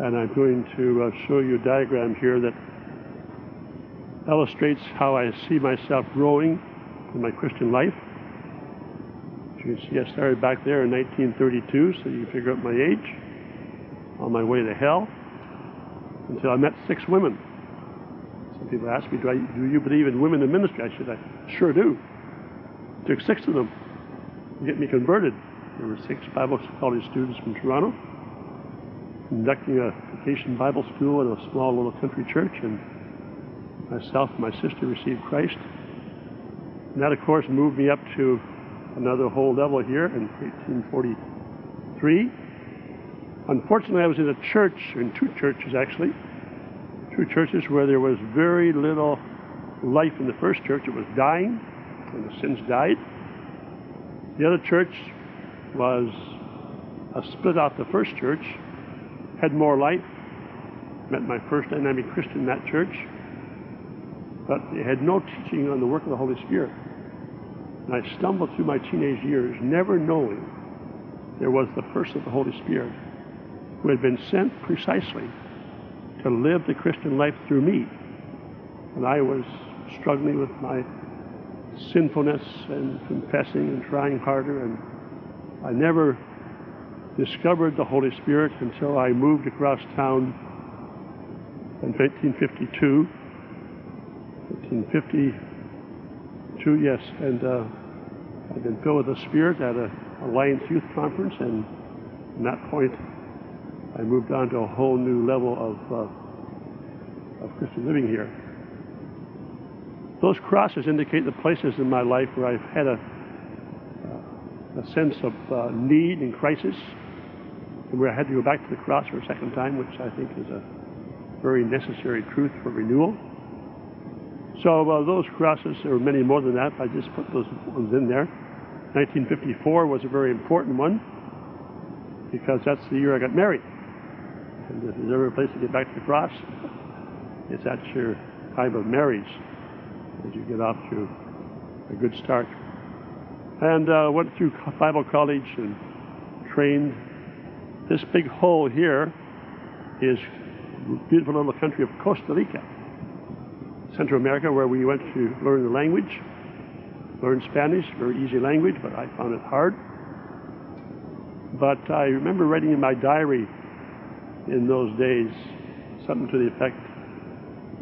And I'm going to uh, show you a diagram here that illustrates how I see myself growing in my Christian life. As you can see, I started back there in 1932, so you can figure out my age, on my way to hell, until I met six women. Some people ask me, do, I, do you believe in women in ministry? I said, I sure do. Took six of them to get me converted. There were six Bible college students from Toronto conducting a uh, vacation Bible school in a small little country church, and myself and my sister received Christ. And that, of course, moved me up to another whole level here in 1843. Unfortunately, I was in a church, in two churches actually, two churches where there was very little life in the first church. It was dying, and the sins died. The other church was a split off the first church, had more life. Met my first dynamic Christian in that church, but it had no teaching on the work of the Holy Spirit. And I stumbled through my teenage years, never knowing there was the person of the Holy Spirit who had been sent precisely to live the Christian life through me. And I was struggling with my sinfulness and confessing and trying harder. And I never discovered the Holy Spirit until I moved across town in 1952. 1952, yes. And uh, I've been filled with the Spirit at a Alliance Youth Conference. And from that point, I moved on to a whole new level of, uh, of Christian living here. Those crosses indicate the places in my life where I've had a, uh, a sense of uh, need and crisis, I had to go back to the cross for a second time, which I think is a very necessary truth for renewal. So uh, those crosses, there were many more than that. I just put those ones in there. 1954 was a very important one because that's the year I got married. And if there's ever a place to get back to the cross, it's at your time of marriage as you get off to a good start. And uh, went through Bible college and trained. This big hole here is beautiful little country of Costa Rica, Central America, where we went to learn the language, learn Spanish, very easy language, but I found it hard. But I remember writing in my diary in those days, something to the effect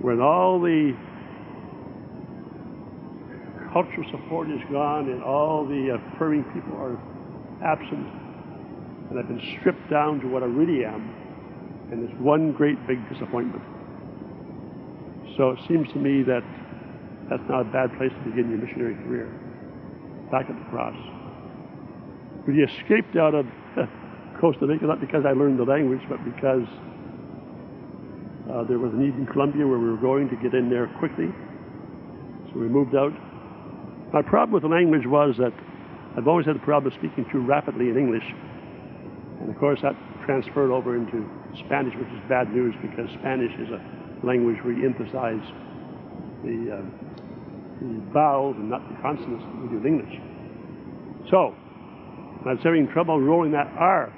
when all the cultural support is gone and all the uh, affirming people are absent, and I've been stripped down to what I really am, and it's one great big disappointment. So it seems to me that that's not a bad place to begin your missionary career. Back at the cross. We escaped out of Costa Rica, not because I learned the language, but because uh, there was a need in Colombia where we were going to get in there quickly. So we moved out. My problem with the language was that I've always had the problem of speaking too rapidly in English. Of course, that transferred over into Spanish, which is bad news because Spanish is a language where you emphasize the, uh, the vowels and not the consonants that we do in English. So, I was having trouble rolling that R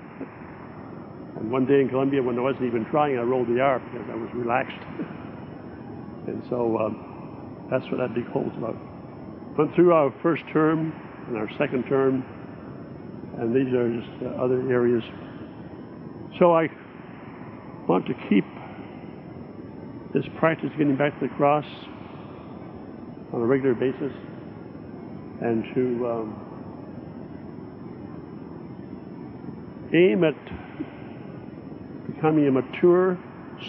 and one day in Colombia, when I wasn't even trying, I rolled the R because I was relaxed. and so um, that's what that big hole's about. Went through our first term and our second term, and these are just uh, other areas. So I want to keep this practice getting back to the cross on a regular basis and to um, aim at becoming a mature,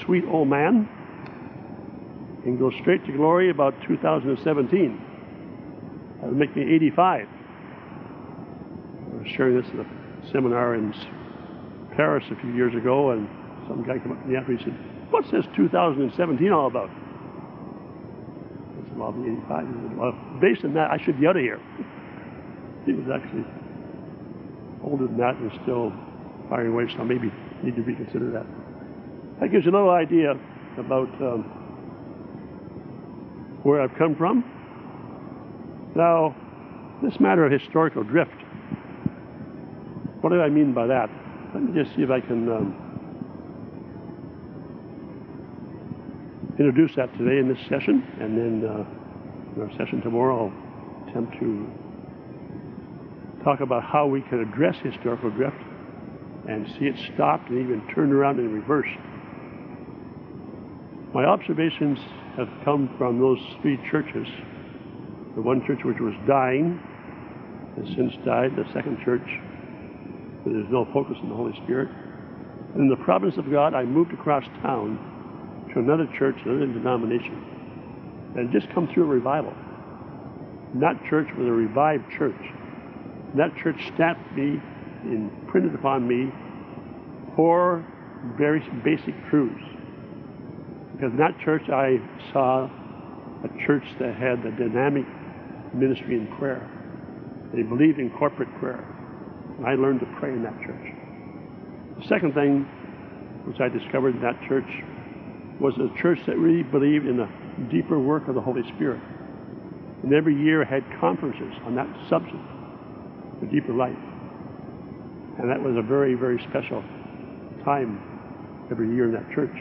sweet old man and go straight to glory about 2017. That would make me 85. I was sharing this at a seminar in Paris a few years ago, and some guy came up to me after and said, What's this 2017 all about? I said, Well, I'll 85. He said, Well, based on that, I should be out of here. he was actually older than that and still firing away, so maybe need to reconsider that. That gives you a little idea about um, where I've come from. Now, this matter of historical drift, what do I mean by that? Let me just see if I can um, introduce that today in this session, and then uh, in our session tomorrow, I'll attempt to talk about how we can address historical drift and see it stopped and even turned around and reversed. My observations have come from those three churches. The one church which was dying has since died, the second church where there's no focus on the Holy Spirit. And in the providence of God, I moved across town to another church, another denomination, and just come through a revival. And that church was a revived church. And that church stamped me imprinted upon me four very basic truths. Because in that church I saw a church that had a dynamic ministry in prayer. They believed in corporate prayer. And I learned to pray in that church. The second thing which I discovered in that church was a church that really believed in the deeper work of the Holy Spirit. And every year had conferences on that subject, the deeper life. And that was a very, very special time every year in that church.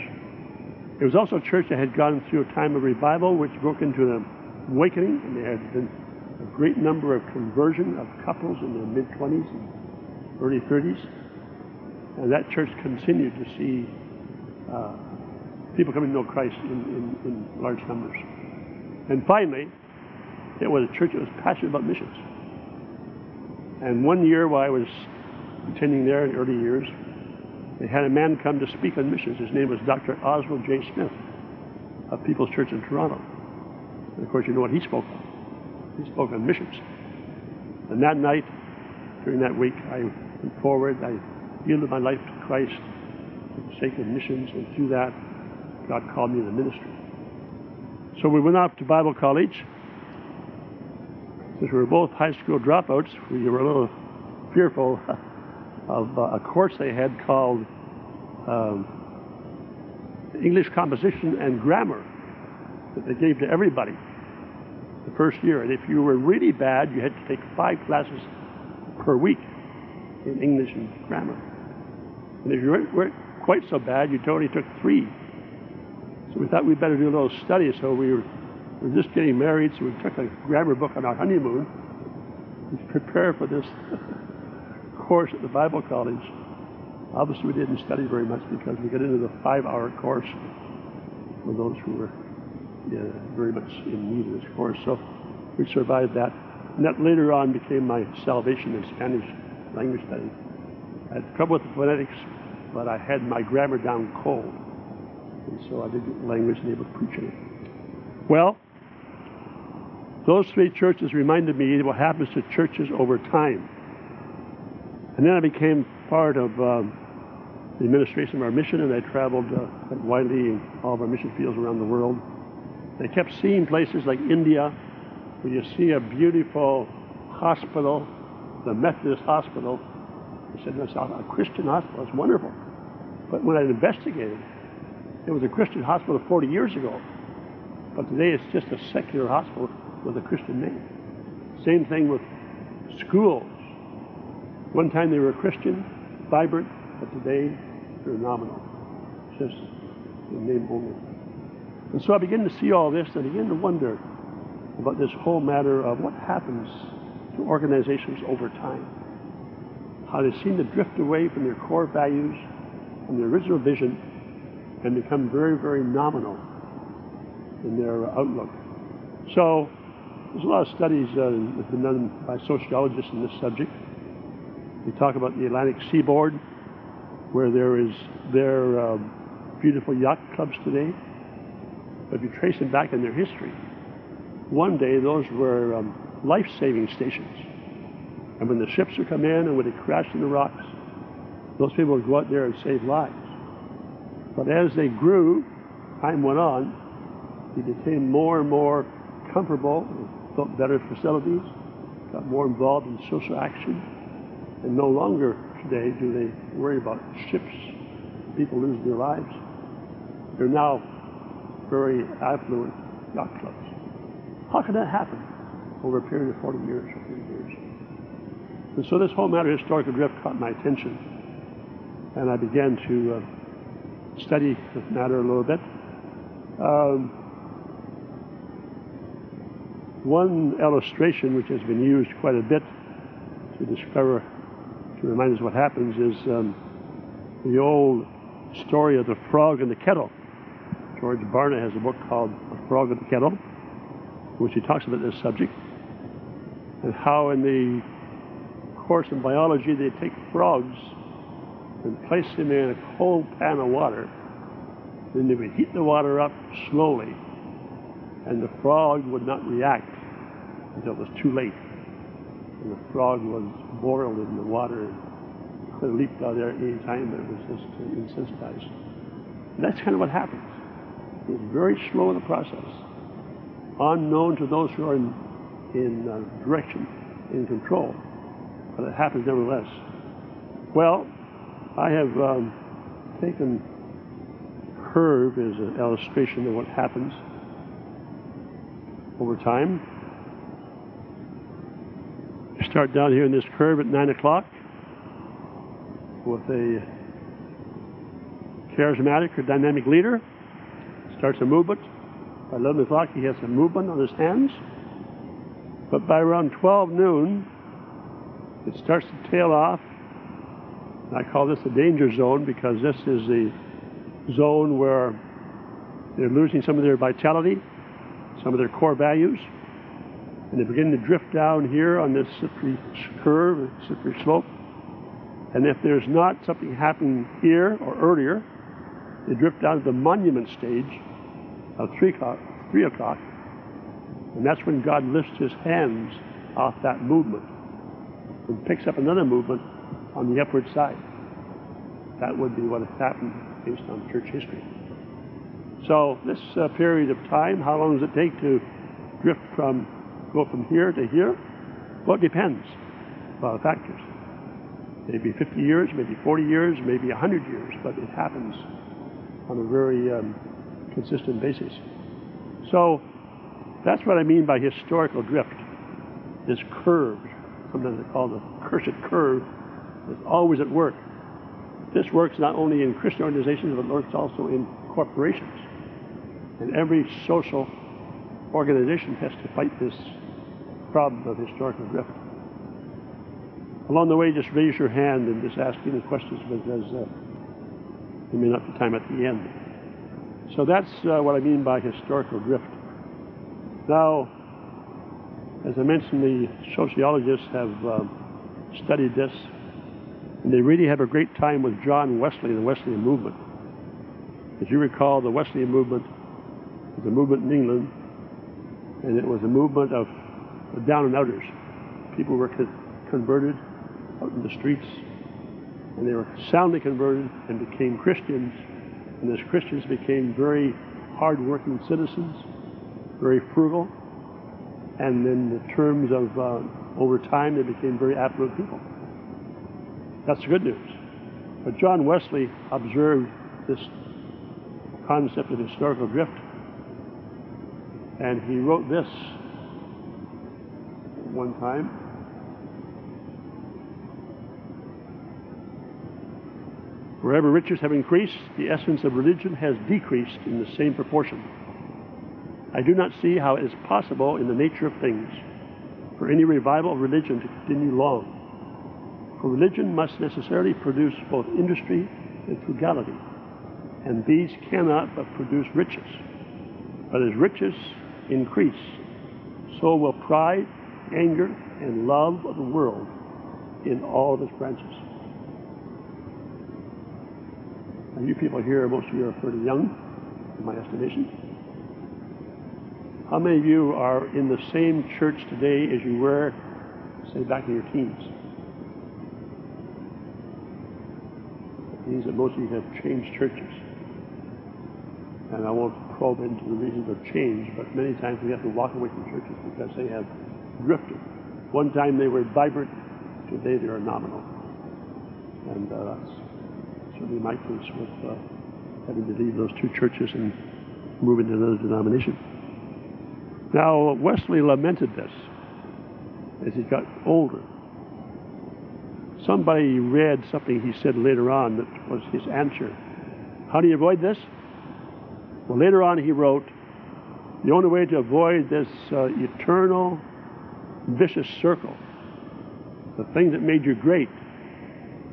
It was also a church that had gone through a time of revival which broke into an awakening, and there had been a great number of conversion of couples in their mid 20s and early 30s. And that church continued to see uh, people coming to know Christ in, in, in large numbers. And finally, it was a church that was passionate about missions. And one year while I was attending there in early years, they had a man come to speak on missions. His name was Dr. Oswald J. Smith of People's Church in Toronto. And of course, you know what he spoke on. He spoke on missions. And that night, during that week, I went forward. I yielded my life to Christ for the sake of missions, and through that, God called me to the ministry. So we went off to Bible college. Since we were both high school dropouts, we were a little fearful of uh, a course they had called um, English Composition and Grammar that they gave to everybody the first year. And if you were really bad, you had to take five classes per week in English and grammar. And if you weren't, weren't quite so bad, you totally took three. So we thought we'd better do a little study. So we were, we were just getting married, so we took a grammar book on our honeymoon to prepare for this course at the Bible college. Obviously, we didn't study very much because we got into the five-hour course for those who were yeah, very much in need of this course. So we survived that. And that later on became my salvation in Spanish language study. I had trouble with the phonetics, but I had my grammar down cold. And so I did language and able to preach in it. Well, those three churches reminded me what happens to churches over time. And then I became part of um, the administration of our mission, and I traveled uh, widely in all of our mission fields around the world. I kept seeing places like India, where you see a beautiful hospital, the Methodist hospital. I said, that's a Christian hospital. It's wonderful. But when I investigated, it was a Christian hospital 40 years ago. But today it's just a secular hospital with a Christian name. Same thing with schools. One time they were Christian, vibrant, but today they're nominal. Just the name only. And so I began to see all this and I began to wonder about this whole matter of what happens to organizations over time. How they seem to drift away from their core values, from their original vision, and become very, very nominal in their outlook. So there's a lot of studies uh, that have been done by sociologists in this subject. They talk about the Atlantic seaboard, where there is their uh, beautiful yacht clubs today. But if you trace them back in their history, one day those were um, life-saving stations. And when the ships would come in and when they crashed in the rocks, those people would go out there and save lives. But as they grew, time went on, they became more and more comfortable, built better facilities, got more involved in social action, and no longer today do they worry about ships, people losing their lives. They're now very affluent yacht clubs. How can that happen over a period of 40 years or 30 years? And so this whole matter of historical drift caught my attention. And I began to uh, study the matter a little bit. Um, one illustration which has been used quite a bit to discover, to remind us what happens, is um, the old story of the frog in the kettle. George Barna has a book called The Frog in the Kettle, in which he talks about this subject, and how in the course in biology they take frogs and place them in a cold pan of water. Then they would heat the water up slowly, and the frog would not react until it was too late. And the frog was boiled in the water could have leaped out there at any time, but it was just insensitized. And that's kind of what happens. It's very slow in the process, unknown to those who are in, in uh, direction, in control, but it happens nevertheless. Well, I have um, taken curve as an illustration of what happens over time. Start down here in this curve at 9 o'clock with a charismatic or dynamic leader, starts a movement. By 11 o'clock, he has a movement on his hands. But by around 12 noon, it starts to tail off. I call this the danger zone because this is the zone where they're losing some of their vitality, some of their core values, and they begin to drift down here on this slippery curve, slippery slope. And if there's not something happening here or earlier, they drift down to the monument stage of three o'clock, three o'clock, and that's when God lifts his hands off that movement and picks up another movement on the upward side. That would be what has happened based on church history. So this uh, period of time, how long does it take to drift from, go from here to here? Well, it depends. A lot of factors. Maybe 50 years, maybe 40 years, maybe 100 years, but it happens on a very um, consistent basis. So that's what I mean by historical drift. This curve, sometimes they call the cursed curve, is always at work. This works not only in Christian organizations, but works also in corporations. And every social organization has to fight this problem of historical drift. Along the way, just raise your hand and just ask any questions because uh, may not be time at the end. So that's uh, what I mean by historical drift. Now, as I mentioned, the sociologists have um, studied this, and they really have a great time with John Wesley and the Wesleyan movement. As you recall, the Wesleyan movement was a movement in England, and it was a movement of down and outers. People were converted out in the streets, and they were soundly converted and became Christians. And as Christians became very hard-working citizens, very frugal, and in the terms of uh, over time, they became very affluent people. That's the good news. But John Wesley observed this concept of historical drift, and he wrote this one time. Wherever riches have increased, the essence of religion has decreased in the same proportion. I do not see how it is possible in the nature of things for any revival of religion to continue long. For religion must necessarily produce both industry and frugality, and these cannot but produce riches. But as riches increase, so will pride, anger, and love of the world in all of its branches. Now, you people here, most of you are pretty young, in my estimation. How many of you are in the same church today as you were, say, back in your teens? It means that most of you have changed churches. And I won't probe into the reasons of change, but many times we have to walk away from churches because they have drifted. One time they were vibrant, today they are nominal. And uh, that's certainly my case with uh, having to leave those two churches and move into another denomination. Now, Wesley lamented this as he got older. Somebody read something he said later on that was his answer. How do you avoid this? Well, later on, he wrote, the only way to avoid this uh, eternal vicious circle, the things that made you great,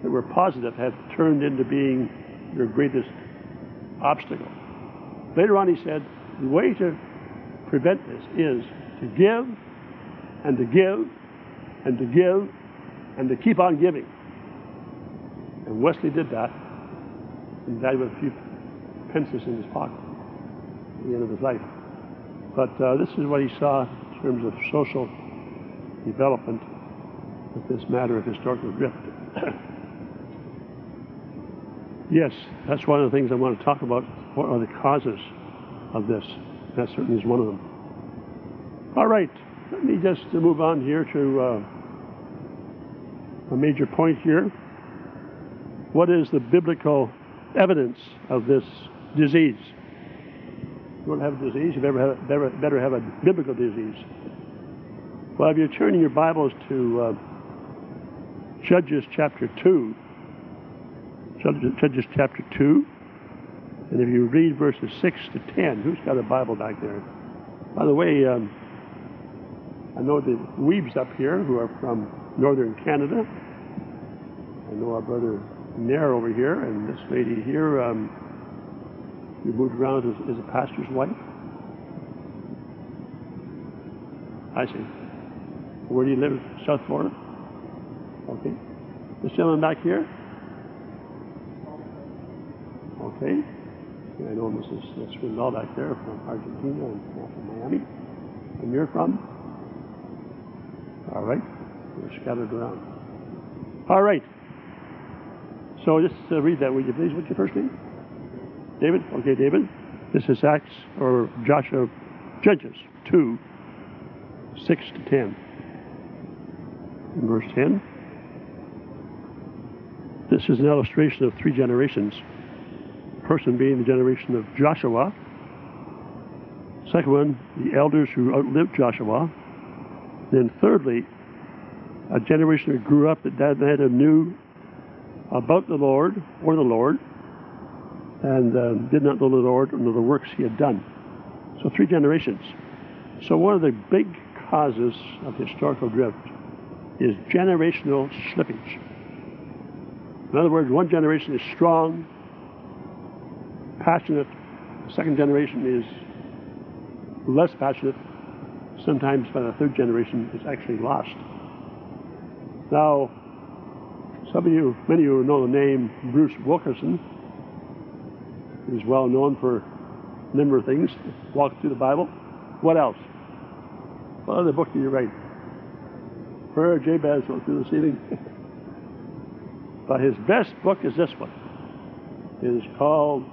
that were positive, have turned into being your greatest obstacle. Later on, he said, the way to prevent this is to give and to give and to give and to keep on giving. And Wesley did that and died with a few pences in his pocket at the end of his life. But uh, this is what he saw in terms of social development with this matter of historical drift. yes, that's one of the things I want to talk about. What are the causes of this? That certainly is one of them. All right, let me just move on here to uh, a major point here. What is the biblical evidence of this disease? you want to have a disease, you better have, better, better have a biblical disease. Well, if you're turning your Bibles to uh, Judges chapter 2, Judges, Judges chapter 2, and if you read verses 6 to 10, who's got a Bible back there? By the way, um, I know the Weebs up here who are from northern Canada. I know our brother Nair over here, and this lady here. Um, you moved around as, as a pastor's wife? I see. Where do you live? South Florida? Okay. This gentleman back here? Okay. I know Mrs. Swindell back there from Argentina and from Miami. And you're from? All right. We're scattered around. All right. So just uh, read that, would you please? What's your first name? David? Okay, David. This is Acts or Joshua Judges 2, 6 to 10. In verse 10. This is an illustration of three generations. Person being the generation of Joshua. Second one, the elders who outlived Joshua. Then thirdly, a generation who grew up that had a knew about the Lord or the Lord and uh, did not know the Lord nor the works he had done. So three generations. So one of the big causes of historical drift is generational slippage. In other words, one generation is strong, passionate. The second generation is less passionate. Sometimes by the third generation, it's actually lost. Now, some of you, many of you know the name Bruce Wilkinson. He's well known for a number of things. Walk through the Bible. What else? What other book did you write? Prayer Jabez went through the ceiling. but his best book is this one. It is called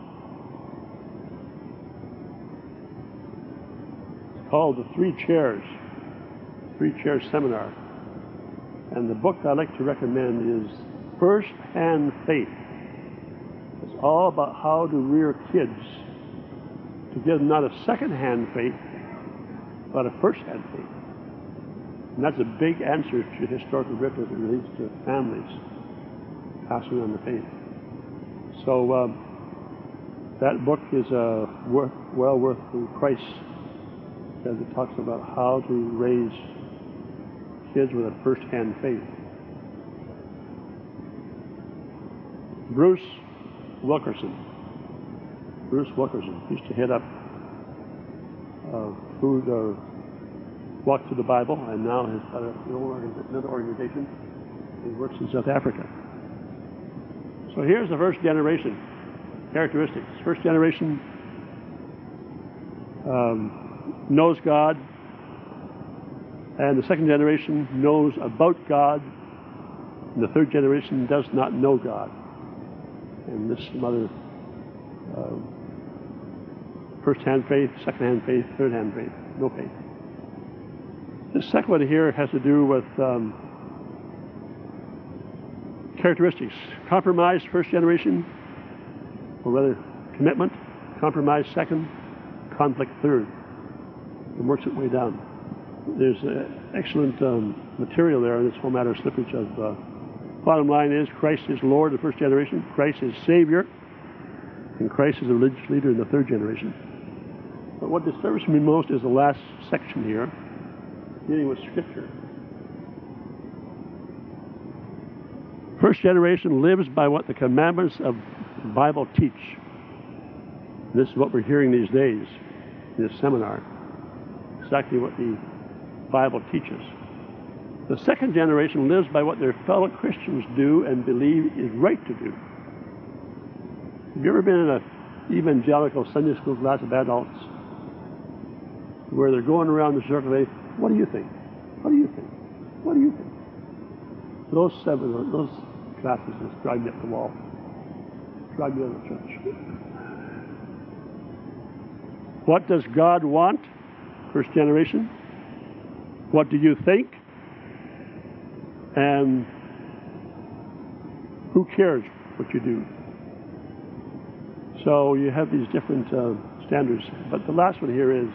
called The Three Chairs. Three Chairs Seminar. And the book I like to recommend is First Hand Faith It's all about how to rear kids to give them not a second-hand faith, but a first-hand faith. And that's a big answer to historical as it relates to families passing on the faith. So um, that book is uh, worth, well worth the price because it talks about how to raise kids with a first-hand faith. Bruce Wilkinson. Bruce Wilkinson used to head up uh, food or walk through the Bible, and now has got another organization. He works in South Africa. So here's the first generation characteristics. First generation um, knows God, and the second generation knows about God, and the third generation does not know God and this mother uh, first-hand faith, second-hand faith, third-hand faith, no faith. The second one here has to do with um, characteristics. Compromise, first generation, or rather commitment. Compromise, second. Conflict, third. It works its way down. There's uh, excellent um, material there on this whole matter of slippage of uh, Bottom line is Christ is Lord, the first generation. Christ is Savior. and Christ is the religious leader in the third generation. But what disturbs me most is the last section here, dealing with Scripture. First generation lives by what the commandments of the Bible teach. This is what we're hearing these days in this seminar. Exactly what the Bible teaches. The second generation lives by what their fellow Christians do and believe is right to do. Have you ever been in an evangelical Sunday school class of adults where they're going around the circle? They, what do you think? What do you think? What do you think? Those seven, those classes just drive me up the wall, drive me out of the church. What does God want? First generation. What do you think? And who cares what you do? So you have these different uh, standards. But the last one here is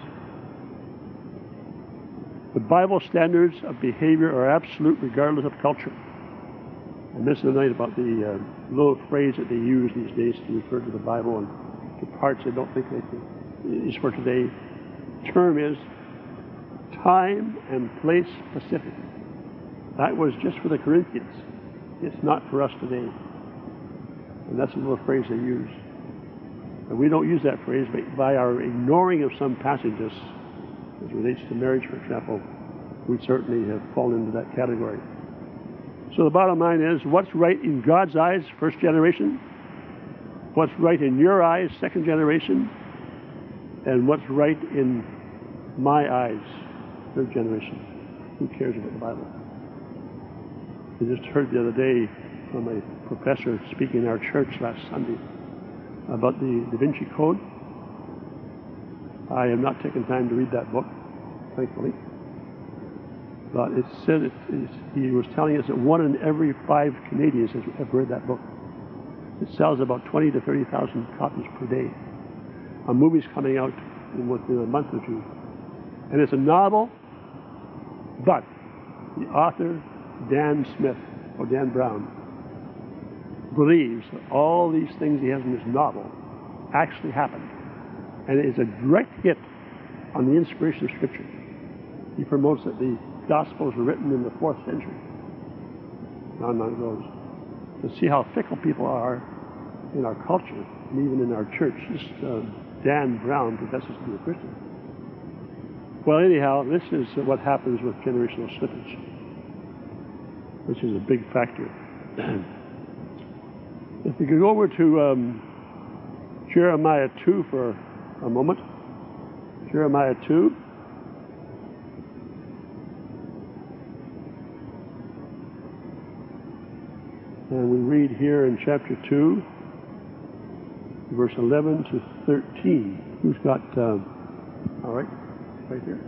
the Bible standards of behavior are absolute regardless of culture. And this is the night about the uh, little phrase that they use these days to refer to the Bible and to parts they don't think they can, is for today. Term is time and place specific. That was just for the Corinthians. It's not for us today. And that's a little phrase they use. And we don't use that phrase, but by our ignoring of some passages, as relates to marriage, for example, we certainly have fallen into that category. So the bottom line is what's right in God's eyes, first generation? What's right in your eyes, second generation? And what's right in my eyes, third generation? Who cares about the Bible? I just heard the other day from a professor speaking in our church last Sunday about the Da Vinci Code. I have not taken time to read that book, thankfully. But it said it, he was telling us that one in every five Canadians has ever read that book. It sells about 20 to 30,000 copies per day. A movie's coming out in within a month or two. And it's a novel, but the author, Dan Smith, or Dan Brown, believes that all these things he has in this novel actually happened. And it is a direct hit on the inspiration of Scripture. He promotes that the Gospels were written in the fourth century. On and goes. To see how fickle people are in our culture and even in our church. This uh, Dan Brown professes to be a Christian. Well, anyhow, this is what happens with generational slippage, which is a big factor. if we could go over to um, Jeremiah 2 for a moment. Jeremiah 2. And we read here in chapter 2, verse 11 to 13. Who's got, uh, all right, right here.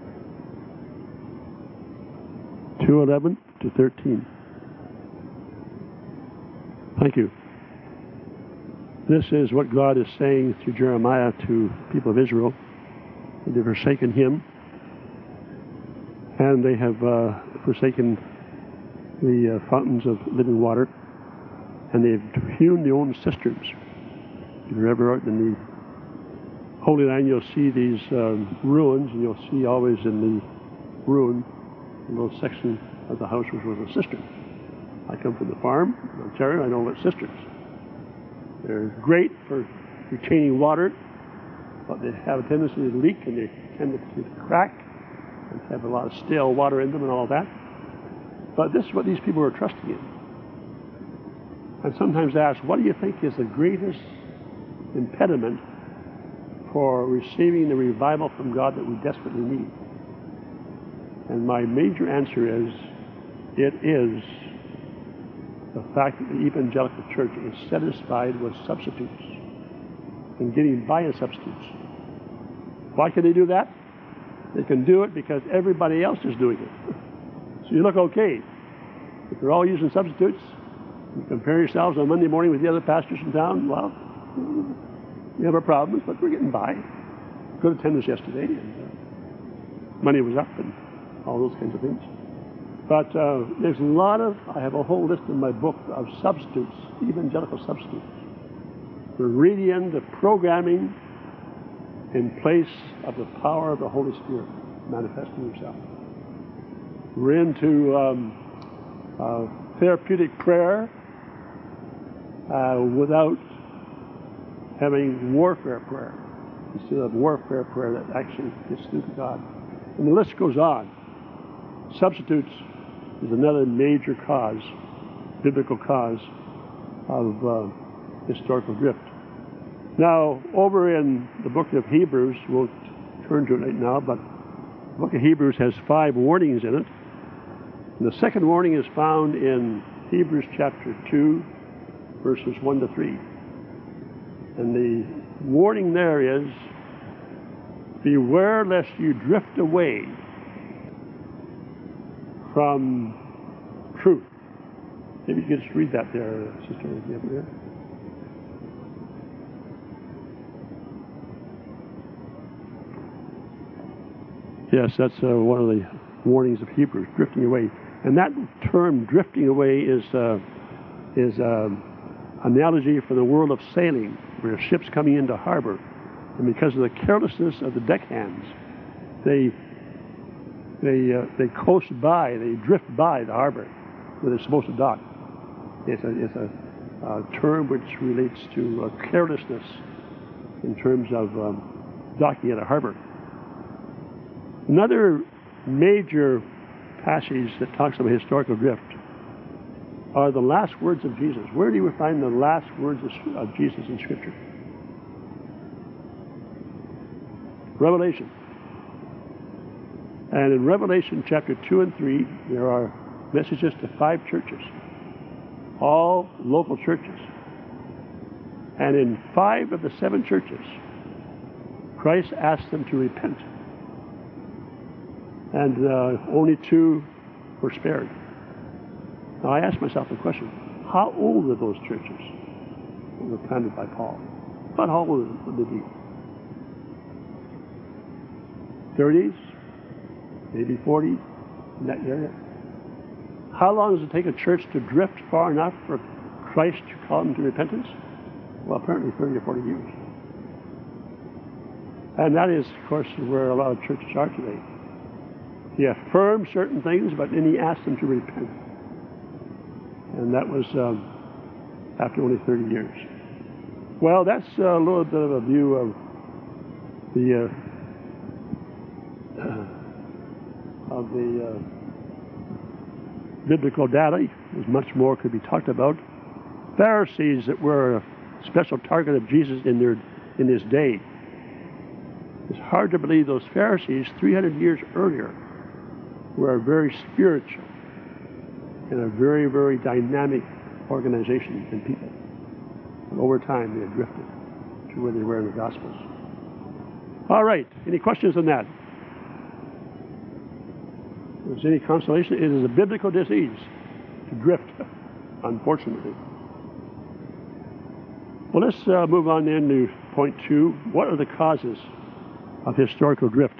211 to 13. Thank you. This is what God is saying through Jeremiah to people of Israel. They've forsaken Him, and they have uh, forsaken the uh, fountains of living water, and they've hewn their own cisterns. If you're ever out in the Holy Land, you'll see these um, ruins, and you'll see always in the ruin a little section of the house which was a cistern. I come from the farm, Ontario. I know what cisterns. They're great for retaining water, but they have a tendency to leak and they tend to crack and have a lot of stale water in them and all that. But this is what these people are trusting in. And sometimes I ask, what do you think is the greatest impediment for receiving the revival from God that we desperately need? And my major answer is, it is the fact that the evangelical church is satisfied with substitutes and getting by in substitutes. Why can they do that? They can do it because everybody else is doing it. So you look okay. If you're all using substitutes, you compare yourselves on Monday morning with the other pastors in town, well, we have our problems, but we're getting by. Good attendance yesterday, and uh, money was up, and all those kinds of things. But uh, there's a lot of, I have a whole list in my book of substitutes, evangelical substitutes. meridian, the programming in place of the power of the Holy Spirit manifesting Himself. We're into um, uh, therapeutic prayer uh, without having warfare prayer. Instead of warfare prayer that actually gets through to God. And the list goes on. Substitutes is another major cause, biblical cause, of uh, historical drift. Now, over in the book of Hebrews, we'll turn to it right now, but the book of Hebrews has five warnings in it. And the second warning is found in Hebrews chapter 2, verses 1 to 3. And the warning there is Beware lest you drift away from truth. Maybe you could just read that there, Sister. There. Yes, that's uh, one of the warnings of Hebrews, drifting away. And that term, drifting away, is uh, is uh, analogy for the world of sailing, where ships coming into harbor, and because of the carelessness of the deckhands, they they uh, they coast by, they drift by the harbor where they're supposed to dock. It's a it's a, term which relates to uh, carelessness in terms of um, docking at a harbor. Another major passage that talks about historical drift are the last words of Jesus. Where do you find the last words of Jesus in Scripture? Revelation. And in Revelation chapter 2 and 3, there are messages to five churches, all local churches. And in five of the seven churches, Christ asked them to repent and uh, only two were spared. Now I ask myself the question, how old were those churches that were planted by Paul? About how old would they be? 30s, maybe 40s, in that area. How long does it take a church to drift far enough for Christ to call them to repentance? Well, apparently 30 or 40 years. And that is, of course, where a lot of churches are today. He affirmed certain things, but then he asked them to repent. And that was um, after only 30 years. Well, that's a little bit of a view of the uh, of the uh, biblical data. There's much more could be talked about. Pharisees that were a special target of Jesus in their in his day. It's hard to believe those Pharisees 300 years earlier were very spiritual and a very, very dynamic organization and people. And over time, they had drifted to where they were in the Gospels. All right, any questions on that? If there's any consolation, it is a biblical disease to drift, unfortunately. Well, let's uh, move on then to point two. What are the causes of historical drift?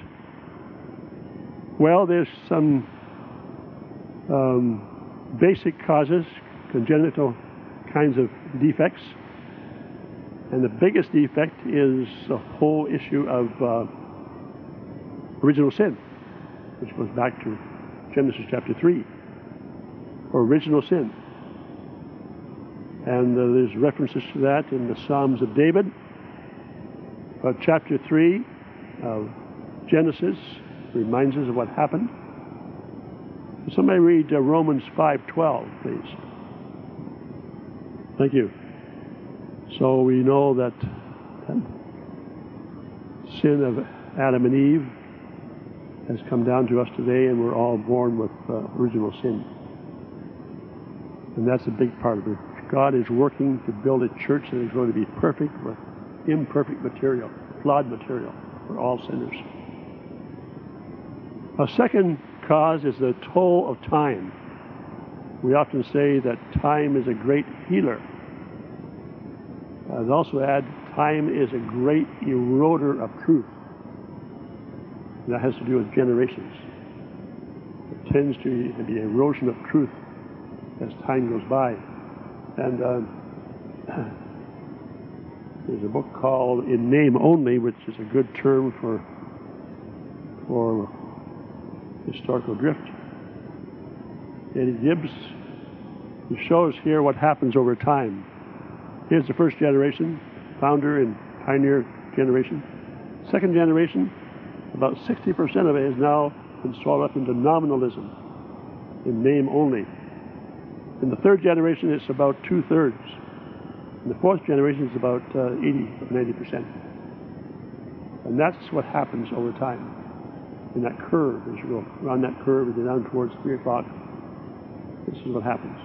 Well, there's some um, basic causes, congenital kinds of defects. And the biggest defect is the whole issue of uh, original sin, which goes back to Genesis chapter 3, or original sin. And uh, there's references to that in the Psalms of David. But chapter 3 of Genesis reminds us of what happened. Somebody read uh, Romans 5:12, please. Thank you. So we know that, sin of Adam and Eve has come down to us today, and we're all born with uh, original sin. And that's a big part of it. God is working to build a church that is going to be perfect with imperfect material, flawed material for all sinners. A second cause is the toll of time. We often say that time is a great healer. I'd also add time is a great eroder of truth. That has to do with generations. It tends to be erosion of truth as time goes by. And uh, There's a book called In Name Only, which is a good term for for historical drift. Eddie Gibbs shows here what happens over time. Here's the first generation, founder and pioneer generation. Second generation, about 60% of it has now been swallowed up into nominalism, in name only. In the third generation, it's about two thirds. In the fourth generation, it's about uh, 80 90%. And that's what happens over time in that curve as you go around that curve and down towards 3 o'clock. This is what happens.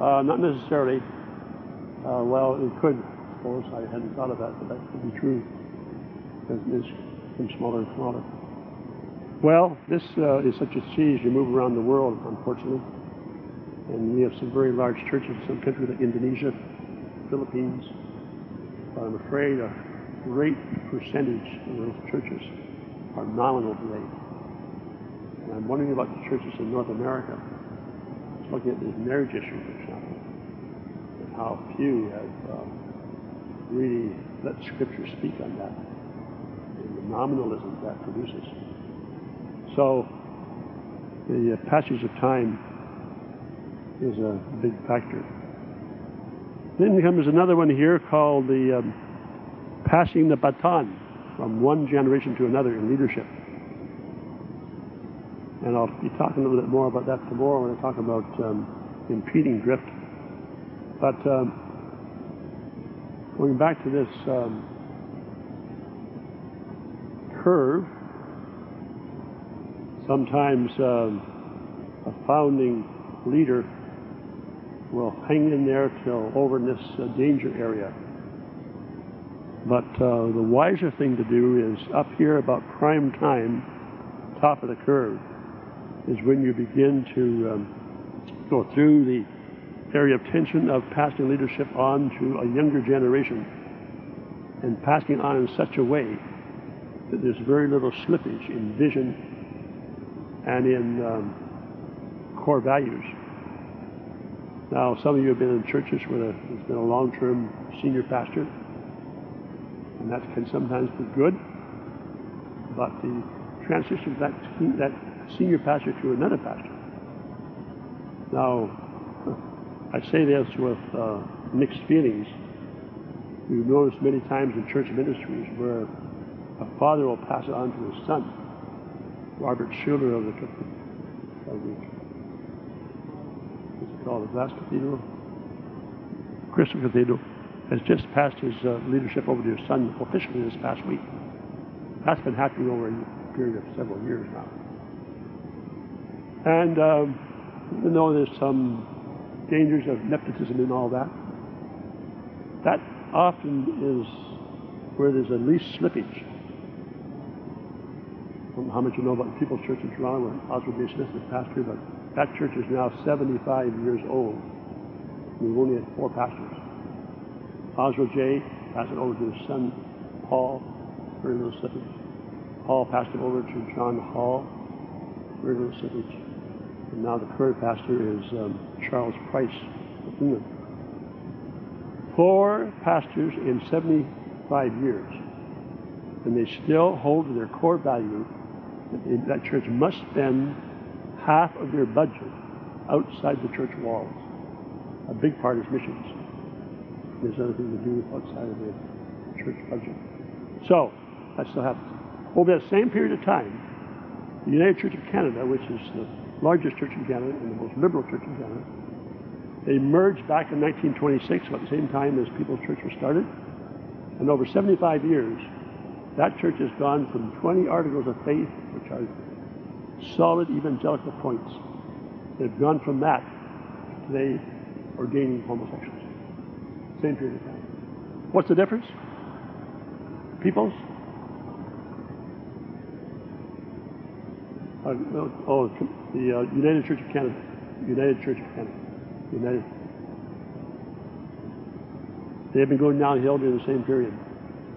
Uh, not necessarily. Uh, well, it could, of course. I hadn't thought of that, but that could be true. Because it's getting smaller and smaller. Well, this uh, is such a siege. You move around the world, unfortunately. And we have some very large churches in some countries like Indonesia, Philippines. I'm afraid a great percentage of those churches are nominal today. And I'm wondering about the churches in North America looking at this marriage issue, for example, and how few have um, really let Scripture speak on that, and the nominalism that produces. So, the uh, passage of time is a big factor. Then comes another one here called the um, passing the baton from one generation to another in leadership. And I'll be talking a little bit more about that tomorrow when I talk about um, impeding drift. But um, going back to this um, curve, sometimes um, a founding leader will hang in there till over in this uh, danger area. But uh, the wiser thing to do is up here about prime time, top of the curve is when you begin to um, go through the area of tension of passing leadership on to a younger generation and passing on in such a way that there's very little slippage in vision and in um, core values. Now, some of you have been in churches where there's been a long-term senior pastor, and that can sometimes be good, but the transition from that, that senior pastor to another pastor. Now, I say this with uh, mixed feelings. We've noticed many times in church ministries where a father will pass it on to his son. Robert Schuller of the, of the what's it called, the Glass Cathedral, Crystal Cathedral, has just passed his uh, leadership over to his son officially this past week. That's been happening over a period of several years now. And um, even though there's some dangers of nepotism and all that, that often is where there's the least slippage. I don't know how much you know about the People's Church in Toronto, Oswald J. Smith is pastor, but that church is now 75 years old. We've only had four pastors. Oswald J. passed it over to his son, Paul, little slippage. Paul passed it over to John Hull, little slippage. And now the current pastor is um, Charles Price. Four pastors in 75 years, and they still hold to their core value that that church must spend half of their budget outside the church walls. A big part is missions. There's nothing to do outside of the church budget. So, that still happens. Over that same period of time, the United Church of Canada, which is the largest church in Canada and the most liberal church in Canada. They merged back in 1926, about the same time as People's Church was started. And over 75 years, that church has gone from 20 articles of faith, which are solid evangelical points. They've gone from that to today ordaining homosexuals. Same period of time. What's the difference? Peoples? Uh, oh, the uh, United Church of Canada. United Church of Canada. United. They have been going downhill during the same period.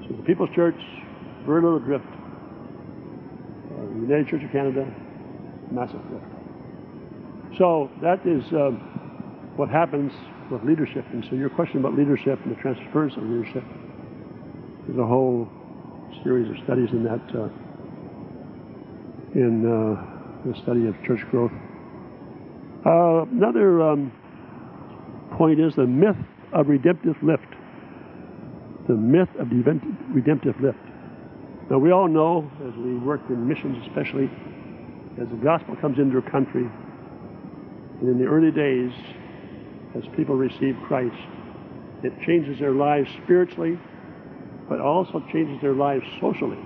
So the People's Church, very little drift. Uh, United Church of Canada, massive drift. So that is um, what happens of leadership. And so your question about leadership and the transference of leadership, there's a whole series of studies in that, uh, in uh, the study of church growth. Uh, another um, point is the myth of redemptive lift. The myth of the redemptive lift. Now, we all know, as we work in missions especially, as the gospel comes into a country, and in the early days, as people receive Christ, it changes their lives spiritually, but also changes their lives socially.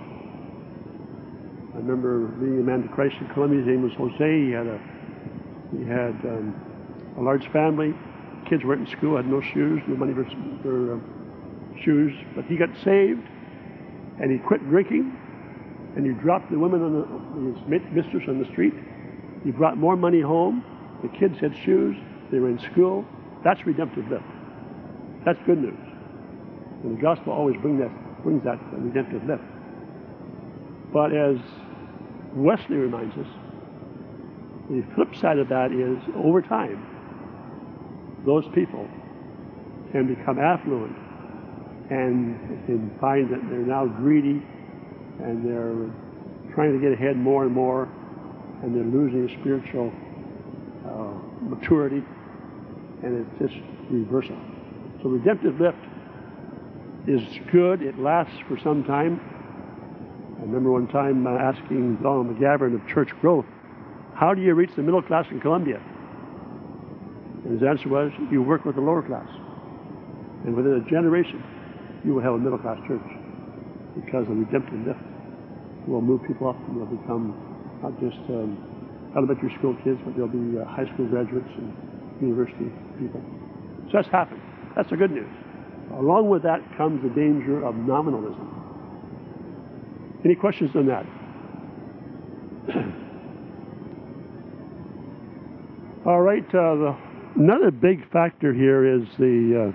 I remember meeting a man to Christ in Colombia. His name was Jose. He had a he had um, a large family. Kids weren't in school, had no shoes, no money for, for um, shoes. But he got saved, and he quit drinking, and he dropped the women on the, his mistress on the street. He brought more money home. The kids had shoes. They were in school. That's redemptive lift. That's good news. And the gospel always bring that, brings that redemptive lift. But as Wesley reminds us, the flip side of that is over time, those people can become affluent and can find that they're now greedy and they're trying to get ahead more and more and they're losing spiritual uh, maturity and it's just reversal. So redemptive lift is good. It lasts for some time. I remember one time uh, asking Donald McGavran of Church Growth, how do you reach the middle class in Colombia? And his answer was, you work with the lower class. And within a generation, you will have a middle class church because the redemptive lift will move people up and they'll become not just um, elementary school kids, but they'll be uh, high school graduates and university people. So that's happened. That's the good news. Along with that comes the danger of nominalism. Any questions on that? All right. Uh, the, another big factor here is the uh,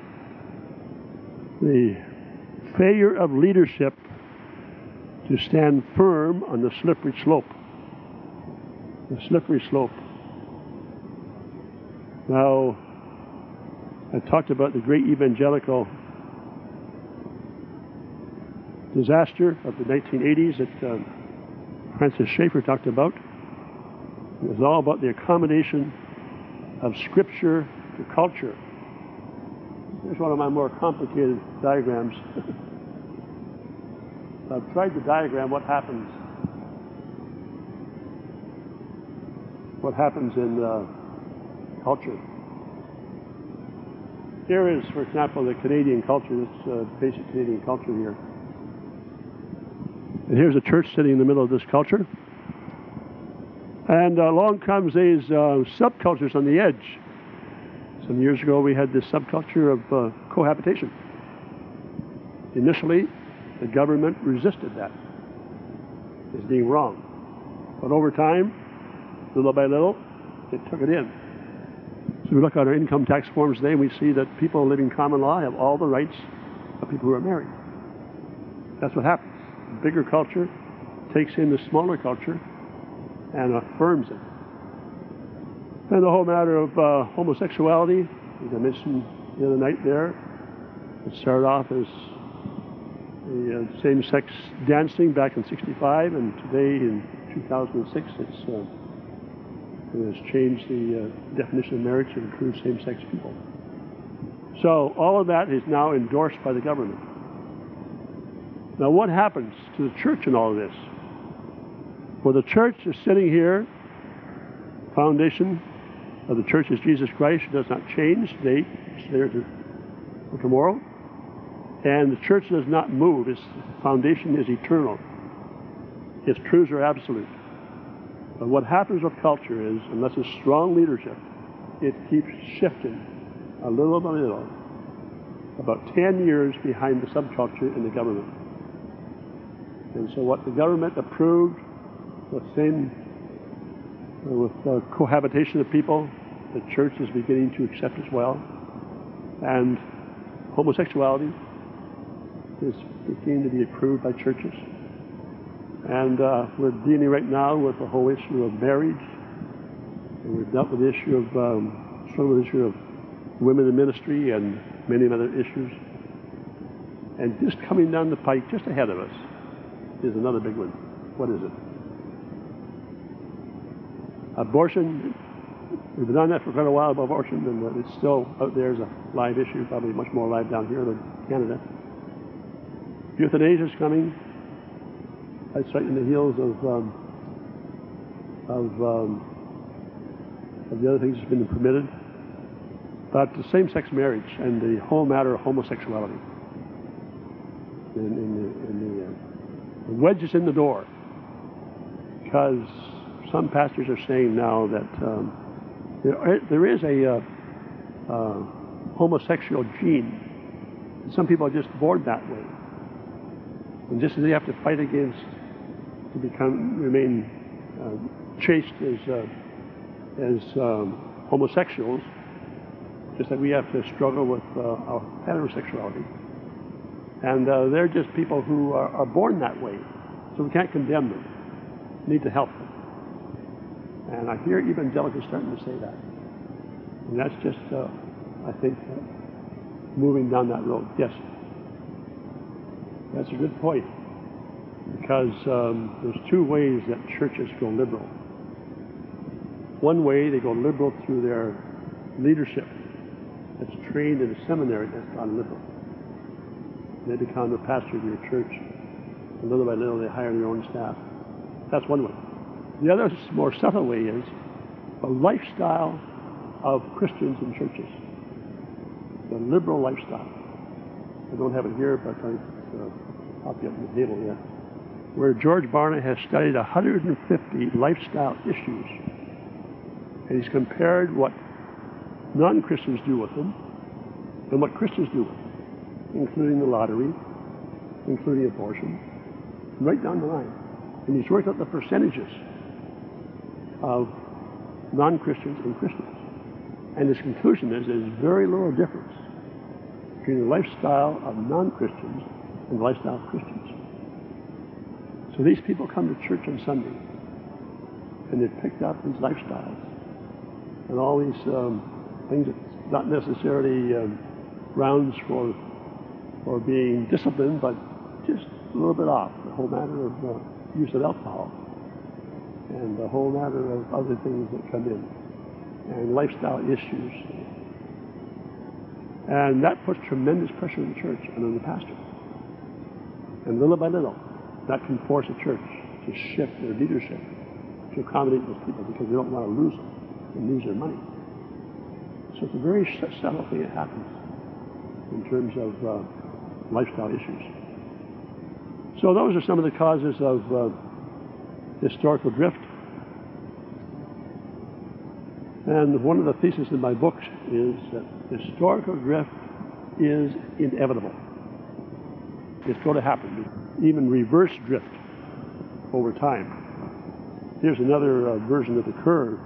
the failure of leadership to stand firm on the slippery slope. The slippery slope. Now, I talked about the great evangelical disaster of the 1980s that uh, Francis Schaeffer talked about. It was all about the accommodation of Scripture to culture. Here's one of my more complicated diagrams. I've tried to diagram what happens. What happens in uh, culture. Here is, for example, the Canadian culture, this uh, basic Canadian culture here. And here's a church sitting in the middle of this culture. And uh, along comes these uh, subcultures on the edge. Some years ago, we had this subculture of uh, cohabitation. Initially, the government resisted that as being wrong. But over time, little by little, it took it in. So we look at our income tax forms today and we see that people living common law have all the rights of people who are married. That's what happens. The bigger culture takes in the smaller culture and affirms it. And the whole matter of uh, homosexuality, as I mentioned the other night there, it started off as the uh, same-sex dancing back in 65, and today in 2006 it's uh, it has changed the uh, definition of marriage to include same-sex people. So all of that is now endorsed by the government. Now what happens to the church in all of this? Well, the church is sitting here, foundation of the church is Jesus Christ, who does not change today, it's there to, for tomorrow. And the church does not move. Its foundation is eternal. Its truths are absolute. But what happens with culture is, unless it's strong leadership, it keeps shifting a little by little, about 10 years behind the subculture in the government. And so what the government approved, the same with uh, cohabitation of people, the church is beginning to accept as well. And homosexuality is beginning to be approved by churches. And uh, we're dealing right now with the whole issue of marriage. And we've dealt with the issue of, um, with the issue of women in ministry and many other issues. And just coming down the pike, just ahead of us, is another big one. What is it? Abortion. We've been on that for quite a while about abortion, and it's still out there as a live issue, probably much more live down here than Canada. Euthanasia is coming. That's right in the heels of um, of, um, of the other things that's been permitted. But the same-sex marriage and the whole matter of homosexuality, the, the, uh, the wedges in the door, because some pastors are saying now that um, there, there is a uh, uh, homosexual gene. And Some people are just born that way. And just as they have to fight against to become remain uh, chaste as uh, as um, homosexuals, just like we have to struggle with uh, our heterosexuality. And uh, they're just people who are, are born that way, so we can't condemn them. We need to help them. And I hear evangelicals starting to say that. And that's just, uh, I think, uh, moving down that road. Yes. That's a good point. Because um, there's two ways that churches go liberal. One way, they go liberal through their leadership that's trained in a seminary that's gone liberal. They become the pastor of your church. And little by little, they hire their own staff. That's one way. The other more subtle way is a lifestyle of Christians in churches. The liberal lifestyle. I don't have it here, but I uh, copy up on the table here. Where George Barna has studied 150 lifestyle issues. And he's compared what non-Christians do with them and what Christians do with them, including the lottery, including abortion, right down the line. And he's worked out the percentages of non-Christians and Christians. And his conclusion is there's very little difference between the lifestyle of non-Christians and the lifestyle of Christians. So these people come to church on Sunday, and they've picked up these lifestyles and all these um, things that's not necessarily um, grounds for for being disciplined, but just a little bit off. The whole matter of uh, use of alcohol and the whole matter of other things that come in and lifestyle issues. And that puts tremendous pressure on the church and on the pastor. And little by little, that can force a church to shift their leadership to accommodate those people because they don't want to lose them and lose their money. So it's a very subtle thing that happens in terms of uh, lifestyle issues. So those are some of the causes of uh, historical drift. And one of the theses in my books is that historical drift is inevitable. It's going to happen. Even reverse drift over time. Here's another uh, version of the curve,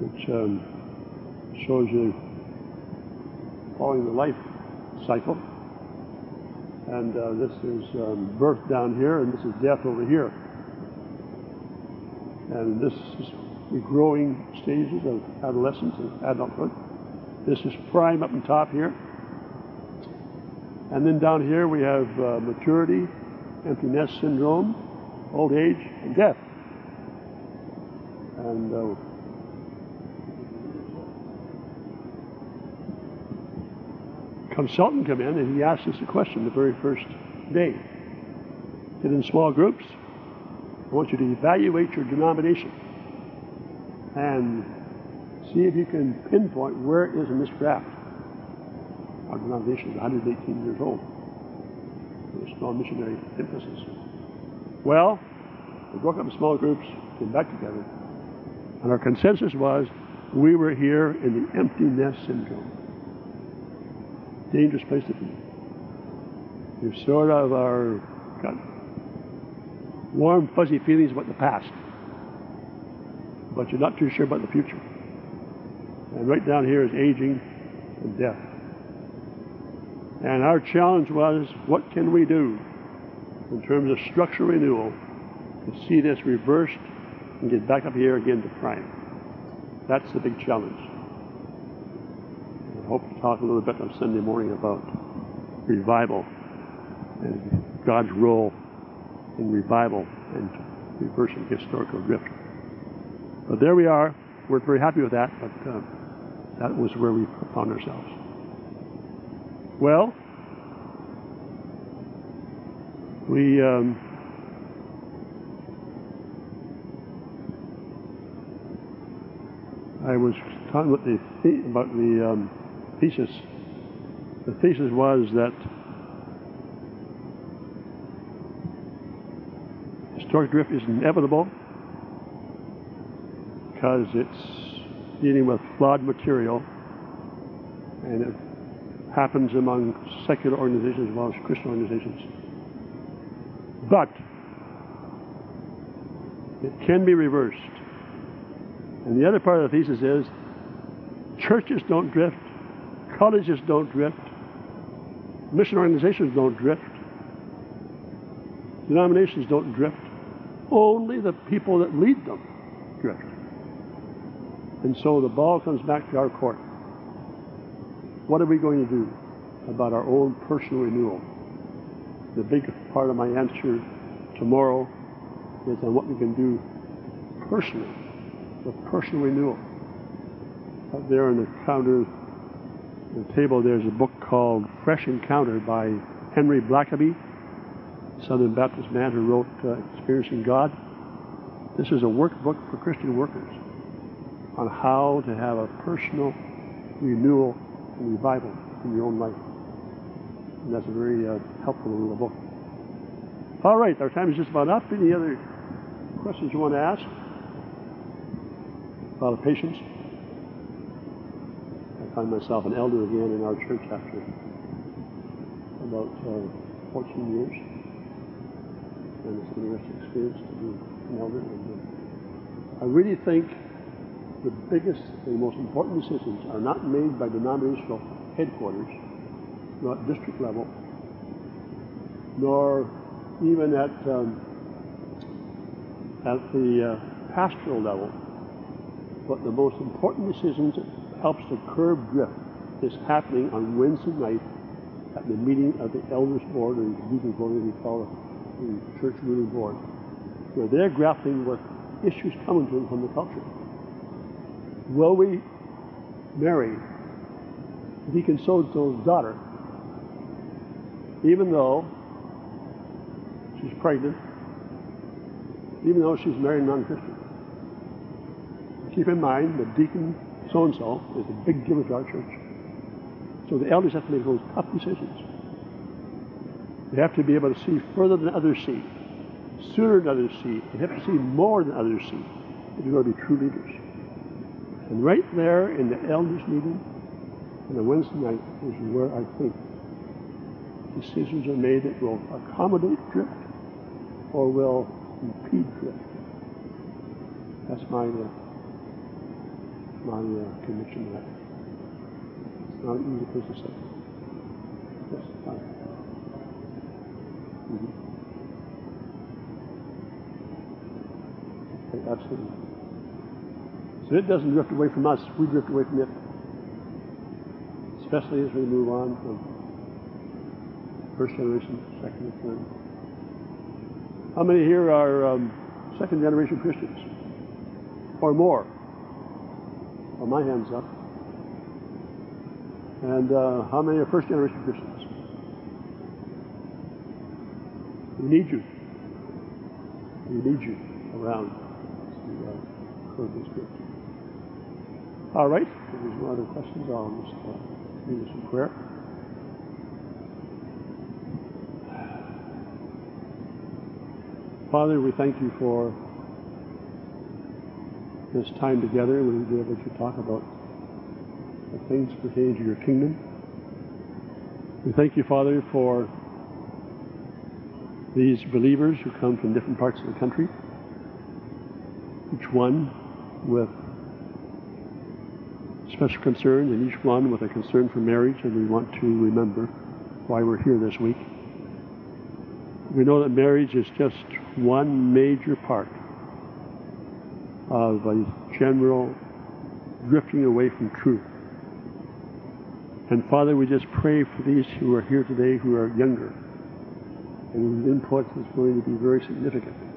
which um, shows you following the life cycle. And uh, this is um, birth down here, and this is death over here. And this is the growing stages of adolescence and adulthood. This is prime up on top here. And then down here we have uh, maturity, empty nest syndrome, old age, and death. And uh, consultant come in and he asked us a question the very first day. Get in small groups. I want you to evaluate your denomination and see if you can pinpoint where it is in this graph. Our denomination is 118 years old. With A small missionary emphasis. Well, we broke up in small groups, came back together, and our consensus was we were here in the empty nest syndrome dangerous place to be. You sort of are got warm, fuzzy feelings about the past, but you're not too sure about the future. And right down here is aging and death. And our challenge was, what can we do in terms of structural renewal to see this reversed and get back up here again to prime? That's the big challenge. I hope to talk a little bit on Sunday morning about revival and God's role in revival and reversing historical drift. But there we are. We're very happy with that, but uh, that was where we found ourselves. Well, we um, I was talking about the, about the um, thesis. The thesis was that historic drift is inevitable because it's dealing with flawed material and it happens among secular organizations as well as Christian organizations. But it can be reversed. And the other part of the thesis is churches don't drift, colleges don't drift, mission organizations don't drift, denominations don't drift. Only the people that lead them drift. And so the ball comes back to our court. What are we going to do about our own personal renewal? The big part of my answer tomorrow is on what we can do personally, with personal renewal. Up there on the counter, the table, there's a book called Fresh Encounter by Henry Blackaby, Southern Baptist man who wrote uh, Experiencing God. This is a workbook for Christian workers on how to have a personal renewal and Bible, in your own life. And that's a very uh, helpful little book. All right, our time is just about up. Any other questions you want to ask? A lot of patience. I find myself an elder again in our church after about uh, 14 years. And it's an interesting experience to be an elder. And, uh, I really think the biggest and most important decisions are not made by denominational headquarters, not district level, nor even at um, at the uh, pastoral level. But the most important decisions that helps to curb drift is happening on Wednesday night at the meeting of the elders board or the deacons board, as we call it, the church ruling board, where they're grappling with issues coming to them from the culture. Will we marry Deacon so-and-so's daughter, even though she's pregnant, even though she's married non-Christian? Keep in mind that Deacon so-and-so is a big giver to our church. So the elders have to make those tough decisions. They have to be able to see further than others see, sooner than others see. They have to see more than others see if they're going to be true leaders. And right there in the elders meeting on a Wednesday night is where I think decisions are made that will accommodate drift or will impede drift. That's my uh, my uh, conviction that. It's not an easy place to say. Yes. Mm-hmm. Absolutely. So it doesn't drift away from us, we drift away from it. Especially as we move on from first generation, second, and third. How many here are um, second generation Christians? Or more? Well, my hand's up. And uh, how many are first generation Christians? We need you. We need you around All right. If there's no other questions, I'll just uh, lead us in prayer. Father, we thank you for this time together when we be able to talk about the things pertaining to your kingdom. We thank you, Father, for these believers who come from different parts of the country, each one with special concerns, and each one with a concern for marriage, and we want to remember why we're here this week. We know that marriage is just one major part of a general drifting away from truth. And Father, we just pray for these who are here today who are younger and whose input is going to be very significant.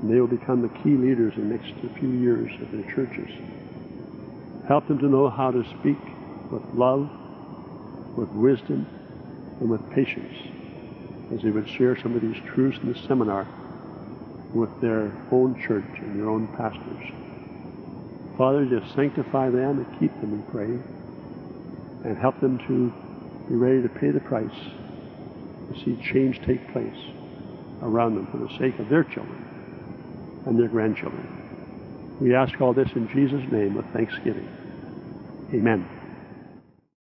And they will become the key leaders in the next few years of their churches. Help them to know how to speak with love, with wisdom, and with patience as they would share some of these truths in the seminar with their own church and their own pastors. Father, just sanctify them and keep them, we pray, and help them to be ready to pay the price to see change take place around them for the sake of their children and their grandchildren. We ask all this in Jesus' name with thanksgiving. Amen.